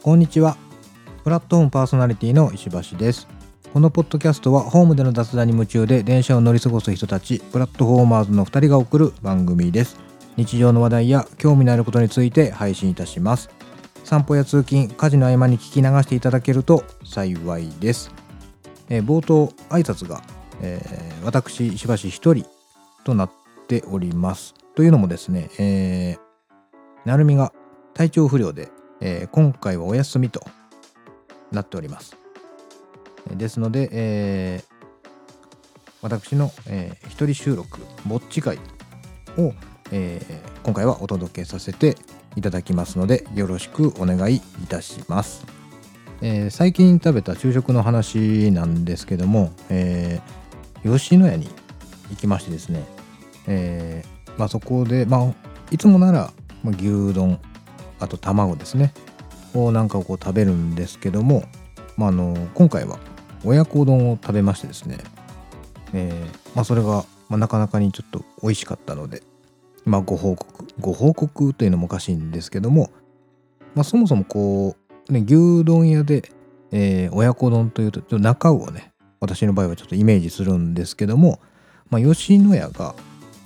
こんにちは。プラットフォームパーソナリティの石橋です。このポッドキャストはホームでの雑談に夢中で電車を乗り過ごす人たちプラットフォーマーズの2人が送る番組です。日常の話題や興味のあることについて配信いたします。散歩や通勤家事の合間に聞き流していただけると幸いです、えー、冒頭挨拶が、えー、私石橋一人となっております。というのもですね、えー、なるみが体調不良で、えー、今回はお休みとなっております。ですので、えー、私の、えー、一人収録ぼっち会を、えー、今回はお届けさせていただきますのでよろしくお願いいたします、えー、最近食べた昼食の話なんですけども、えー、吉野家に行きましてですね、えーまあ、そこで、まあ、いつもなら、ま、牛丼あと卵ですね。をなんかこう食べるんですけども、まあ、あの今回は親子丼を食べましてですね、えーまあ、それが、まあ、なかなかにちょっと美味しかったので、まあ、ご報告ご報告というのもおかしいんですけども、まあ、そもそもこう、ね、牛丼屋で、えー、親子丼というとちょっと中をね私の場合はちょっとイメージするんですけども、まあ、吉野家が、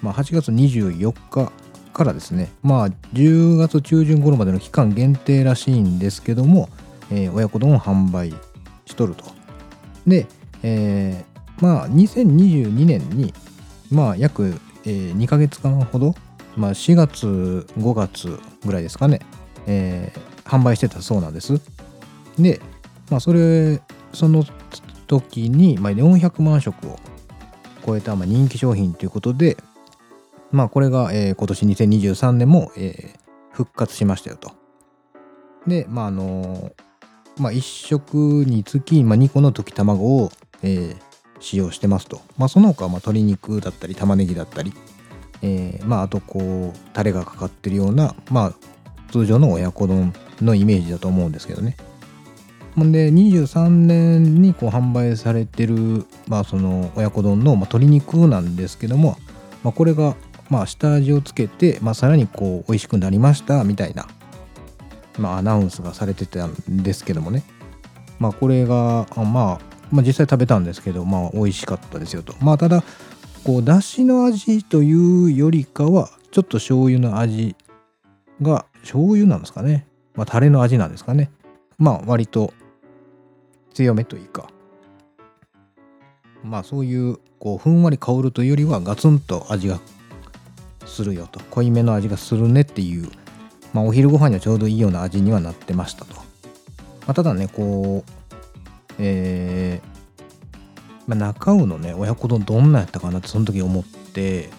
まあ、8月24日からですねまあ10月中旬頃までの期間限定らしいんですけども、えー、親子丼を販売しとると。で、えー、まあ2022年にまあ約、えー、2ヶ月間ほど、まあ、4月5月ぐらいですかね、えー、販売してたそうなんです。でまあそれその時に、まあ、400万食を超えた、まあ、人気商品ということでまあこれが、えー、今年2023年も、えー、復活しましたよとでまああのまあ、1食につき、まあ、2個の溶き卵を、えー、使用してますと。まあ、その他まあ鶏肉だったり玉ねぎだったり、えー、まあ、あとこうタレがかかってるような、まあ、通常の親子丼のイメージだと思うんですけどね。ほんで23年にこう販売されてる、まあ、その親子丼の、まあ、鶏肉なんですけども、まあ、これがまあ下味をつけて、まあ、さらにこう美味しくなりましたみたいなまあ、アナウンスがされてたんですけどもね。まあこれが、まあ、まあ実際食べたんですけどまあ美味しかったですよと。まあただこうだしの味というよりかはちょっと醤油の味が醤油なんですかね。まあタレの味なんですかね。まあ割と強めというか。まあそういうこうふんわり香るというよりはガツンと味がするよと。濃いめの味がするねっていう。まあ、お昼ご飯にはちょうどいいような味にはなってましたと。まあ、ただね、こう、えー、まあ、中尾のね、親子丼どんなやったかなってその時思って、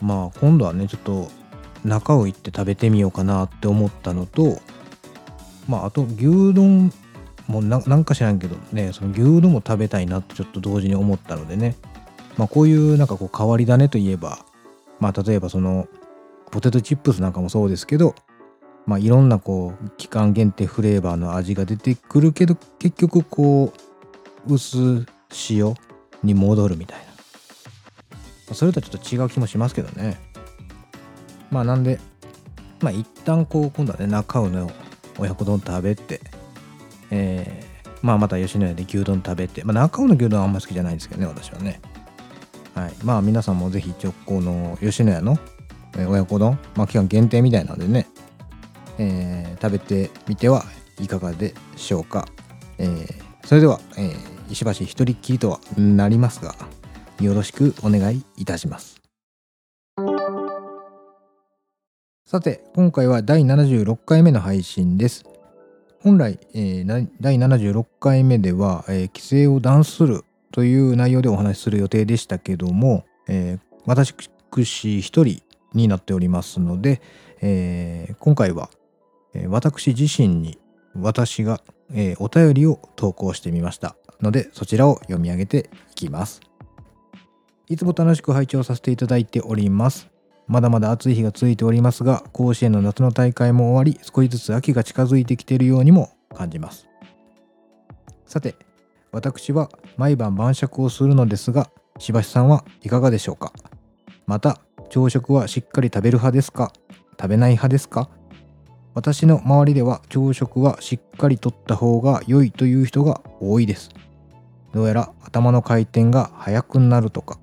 まあ今度はね、ちょっと中尾行って食べてみようかなって思ったのと、まああと牛丼もなんか知らんけどね、その牛丼も食べたいなってちょっと同時に思ったのでね、まあこういうなんかこう変わり種といえば、まあ例えばそのポテトチップスなんかもそうですけど、まあ、いろんなこう期間限定フレーバーの味が出てくるけど結局こう薄塩に戻るみたいな。それとはちょっと違う気もしますけどね。まあなんでまあ一旦こう今度はね中尾の親子丼食べてえー、まあまた吉野家で牛丼食べてまあ中尾の牛丼はあんま好きじゃないんですけどね私はね。はいまあ皆さんもぜひ直行の吉野家の親子丼、まあ、期間限定みたいなんでね、えー、食べてみてはいかがでしょうか。えー、それでは、えー、石橋一人っきりとはなりますが、よろしくお願いいたします。さて、今回は第76回目の配信です。本来、えー、第76回目では、えー、規制を断するという内容でお話しする予定でしたけども、えー、私一人になっておりますので、えー、今回は、私自身に私が、えー、お便りを投稿してみました。のでそちらを読み上げていきます。いつも楽しく拝聴させていただいております。まだまだ暑い日が続いておりますが甲子園の夏の大会も終わり少しずつ秋が近づいてきているようにも感じます。さて私は毎晩晩酌をするのですがしばしさんはいかがでしょうか？また朝食はしっかり食べる派ですか？食べない派ですか？私の周りでは朝食はしっかりとった方が良いという人が多いです。どうやら頭の回転が速くなるとか。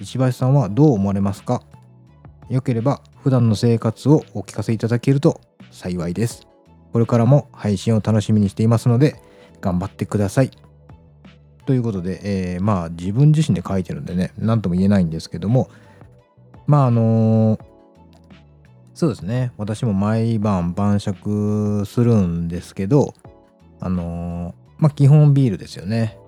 石橋さんはどう思われますか？よければ普段の生活をお聞かせいただけると幸いです。これからも配信を楽しみにしていますので頑張ってください。ということで、えー、まあ自分自身で書いてるんでね何とも言えないんですけどもまああのーそうですね。私も毎晩晩酌するんですけどあのー、まあ基本ビールですよね。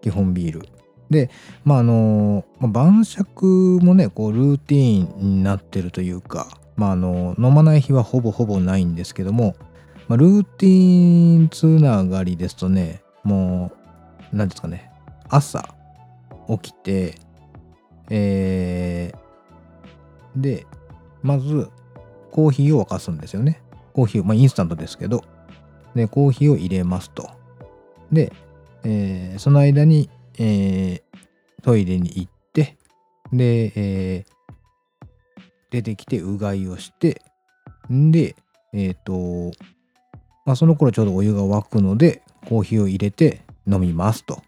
基本ビール。でまああのー、晩酌もねこうルーティーンになってるというかまああの飲まない日はほぼほぼないんですけども、まあ、ルーティーンつながりですとねもう何ですかね朝起きてえー、でまずコーヒーを沸かすんですよね。コーヒーを、まあ、インスタントですけど、で、コーヒーを入れますと。で、えー、その間に、えー、トイレに行って、で、えー、出てきてうがいをして、んで、えっ、ー、と、まあ、その頃ちょうどお湯が沸くので、コーヒーを入れて飲みますと。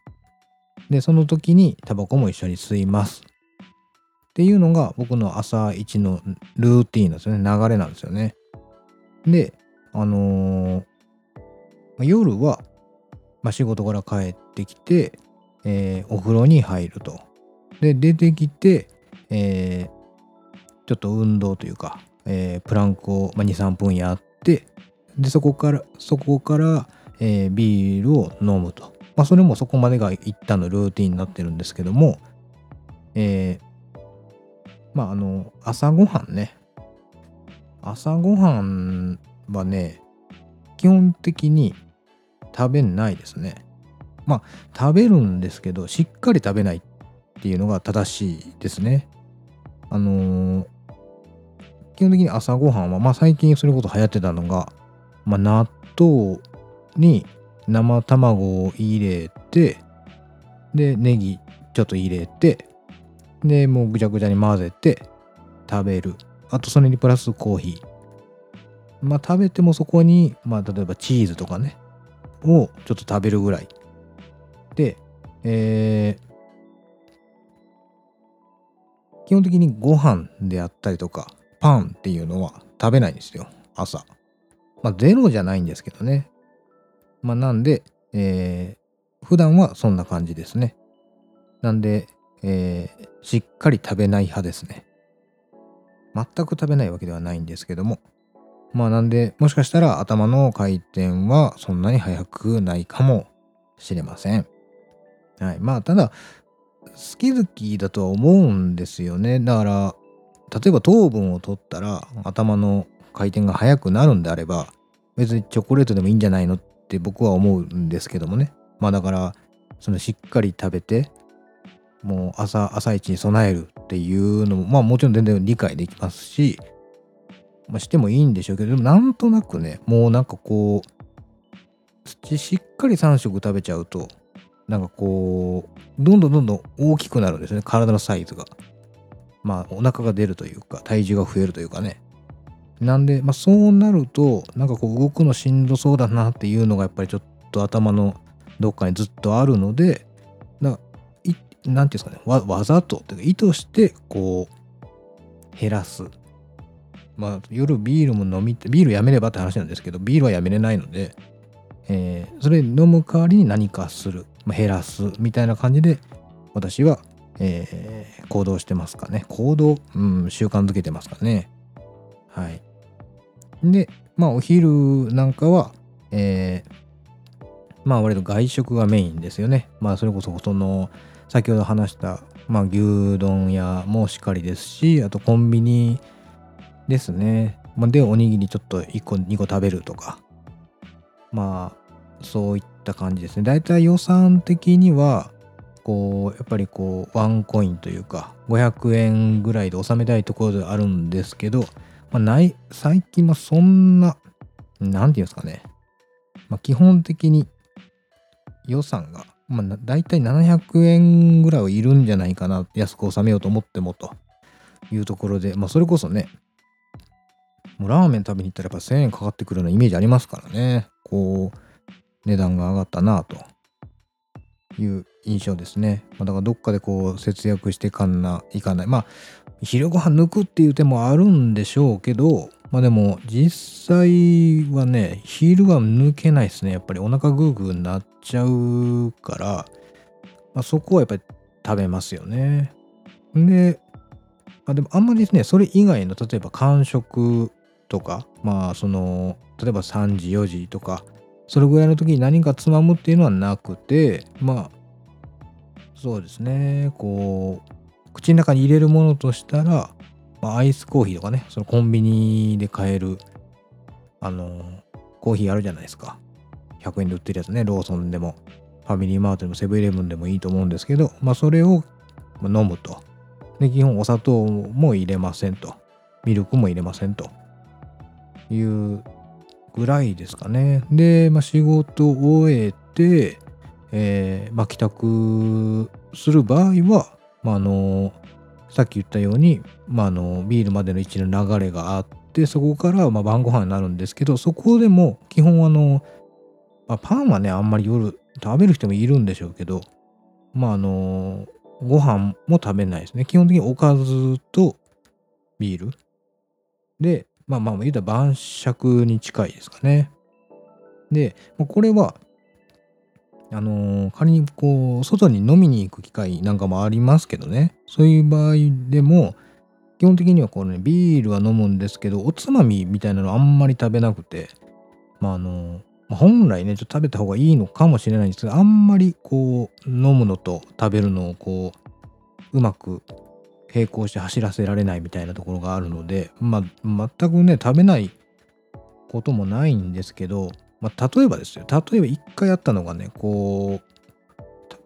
で、その時にタバコも一緒に吸います。っていうのが僕の朝一のルーティンなんですよね。流れなんですよね。で、あのー、夜は、まあ、仕事から帰ってきて、えー、お風呂に入ると。で、出てきて、えー、ちょっと運動というか、えー、プランクを、まあ、2、3分やって、で、そこから、そこから、えー、ビールを飲むと。まあ、それもそこまでが一旦のルーティンになってるんですけども、えー、まあ、あの、朝ごはんね。朝ごはんはね、基本的に食べないですね。まあ、食べるんですけど、しっかり食べないっていうのが正しいですね。あのー、基本的に朝ごはんは、まあ最近それこそ流行ってたのが、まあ納豆に生卵を入れて、で、ネギちょっと入れて、で、もうぐちゃぐちゃに混ぜて食べる。あとそれにプラスコーヒー。まあ食べてもそこに、まあ例えばチーズとかね、をちょっと食べるぐらい。で、えー、基本的にご飯であったりとか、パンっていうのは食べないんですよ、朝。まあゼロじゃないんですけどね。まあなんで、えー、普段はそんな感じですね。なんで、えー、しっかり食べない派ですね。全く食べないわけではないんですけども。まあなんで、もしかしたら頭の回転はそんなに速くないかもしれません。はい。まあただ、好き好きだとは思うんですよね。だから、例えば糖分を取ったら頭の回転が速くなるんであれば、別にチョコレートでもいいんじゃないのっって僕は思うんですけどもね。まあだから、そのしっかり食べて、もう朝朝一に備えるっていうのもまあもちろん全然理解できますし、まあ、してもいいんでしょうけどでもなんとなくねもうなんかこう土しっかり3食食べちゃうとなんかこうどんどんどんどん大きくなるんですね体のサイズがまあお腹が出るというか体重が増えるというかねなんで、まあ、そうなるとなんかこう動くのしんどそうだなっていうのがやっぱりちょっと頭のどっかにずっとあるので何ていうんですかねわわざとというか意図してこう減らす。まあ夜ビールも飲みビールやめればって話なんですけどビールはやめれないので、えー、それ飲む代わりに何かする、まあ、減らすみたいな感じで私は、えー、行動してますかね。行動、うん、習慣づけてますかね。はい。でまあお昼なんかはえー、まあ割と外食がメインですよね。まあそれこそその先ほど話した、まあ、牛丼屋もしっかりですしあとコンビニですね、まあ、でおにぎりちょっと1個2個食べるとか。まあそういった感じですね。だいたい予算的にはこうやっぱりこうワンコインというか500円ぐらいで収めたいところであるんですけど、まあ、ない最近もそんな何て言うんですかね、まあ、基本的に予算がまあ、大体700円ぐらいはいるんじゃないかな、安く収めようと思ってもというところで、まあ、それこそね、もうラーメン食べに行ったらやっぱ1000円かかってくるようなイメージありますからね。こう、値段が上がったなという印象ですね。まあ、だからどっかでこう節約してかんな、いかない。まあ、昼ご飯抜くっていう手もあるんでしょうけど、まあでも実際はね、昼は抜けないですね。やっぱりお腹グーグーになっちゃうから、まあ、そこはやっぱり食べますよね。で、まあでもあんまりですね、それ以外の例えば間食とか、まあその、例えば3時、4時とか、それぐらいの時に何かつまむっていうのはなくて、まあ、そうですね、こう、口の中に入れるものとしたら、まあ、アイスコーヒーとかね、そのコンビニで買える、あの、コーヒーあるじゃないですか。100円で売ってるやつね、ローソンでも、ファミリーマートでもセブンイレブンでもいいと思うんですけど、まあ、それを飲むと。で、基本お砂糖も入れませんと。ミルクも入れませんというぐらいですかね。で、まあ、仕事を終えて、えー、まあ、帰宅する場合は、まあ、あのさっき言ったように、まあ、あのビールまでの位置の流れがあってそこからま晩ご飯になるんですけどそこでも基本あの、まあ、パンはねあんまり夜食べる人もいるんでしょうけどまああのご飯も食べないですね。基本的におかずとビール。でまあまあ言うたら晩酌に近いですかね。でこれはあの、仮にこう、外に飲みに行く機会なんかもありますけどね、そういう場合でも、基本的にはこうね、ビールは飲むんですけど、おつまみみたいなのあんまり食べなくて、まああのー、本来ね、ちょっと食べた方がいいのかもしれないんですけど、あんまりこう、飲むのと食べるのをこう、うまく並行して走らせられないみたいなところがあるので、まあ、全くね、食べないこともないんですけど、まあ、例えばですよ。例えば一回やったのがね、こう、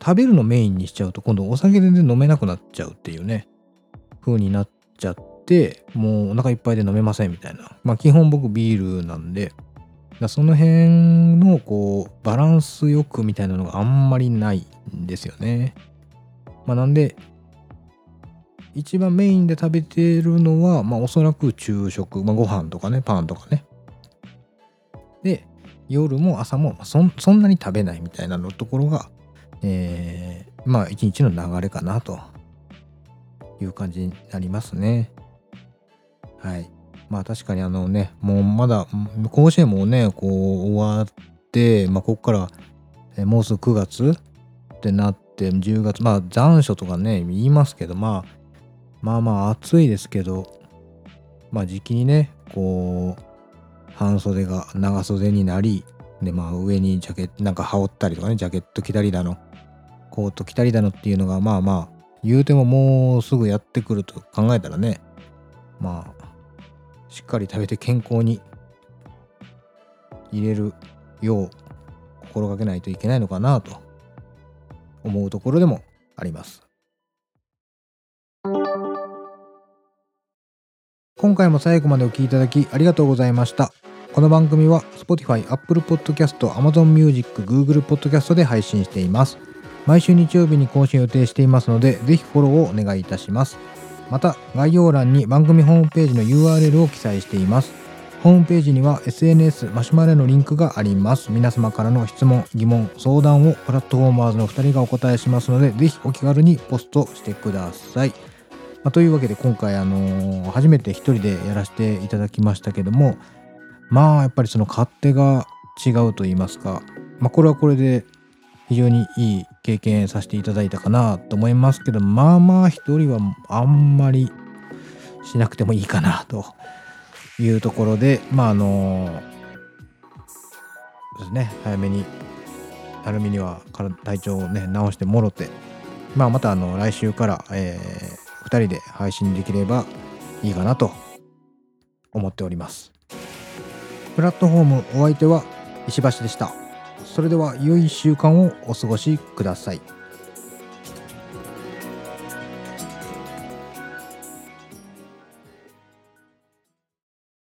食べるのメインにしちゃうと、今度お酒全然飲めなくなっちゃうっていうね、風になっちゃって、もうお腹いっぱいで飲めませんみたいな。まあ基本僕ビールなんで、その辺のこう、バランスよくみたいなのがあんまりないんですよね。まあなんで、一番メインで食べてるのは、まあおそらく昼食、まあご飯とかね、パンとかね。で、夜も朝もそんなに食べないみたいなのところが、えー、まあ一日の流れかなという感じになりますね。はい。まあ確かにあのね、もうまだ甲子園もね、こう終わって、まあここから、えもうすぐ9月ってなって10月、まあ残暑とかね、言いますけど、まあまあまあ暑いですけど、まあ時期にね、こう、半袖が長袖になり、で、まあ上にジャケット、なんか羽織ったりとかね、ジャケット着たりだの、コート着たりだのっていうのが、まあまあ、言うてももうすぐやってくると考えたらね、まあ、しっかり食べて健康に入れるよう心がけないといけないのかなと思うところでもあります。今回も最後までお聴きいただきありがとうございました。この番組は Spotify、Apple Podcast、Amazon Music、Google Podcast で配信しています。毎週日曜日に更新予定していますので、ぜひフォローをお願いいたします。また、概要欄に番組ホームページの URL を記載しています。ホームページには SNS マシュマロのリンクがあります。皆様からの質問、疑問、相談をプラットフォーマーズの2人がお答えしますので、ぜひお気軽にポストしてください。まあ、というわけで今回、あの、初めて一人でやらせていただきましたけども、まあやっぱりその勝手が違うと言いますか、まあ、これはこれで非常にいい経験させていただいたかなと思いますけどまあまあ一人はあんまりしなくてもいいかなというところでまああのですね早めにアルミには体調をね直してもろてまあまたあの来週から、えー、2人で配信できればいいかなと思っております。プラットフォームお相手は石橋でした。それでは良い週間をお過ごしください。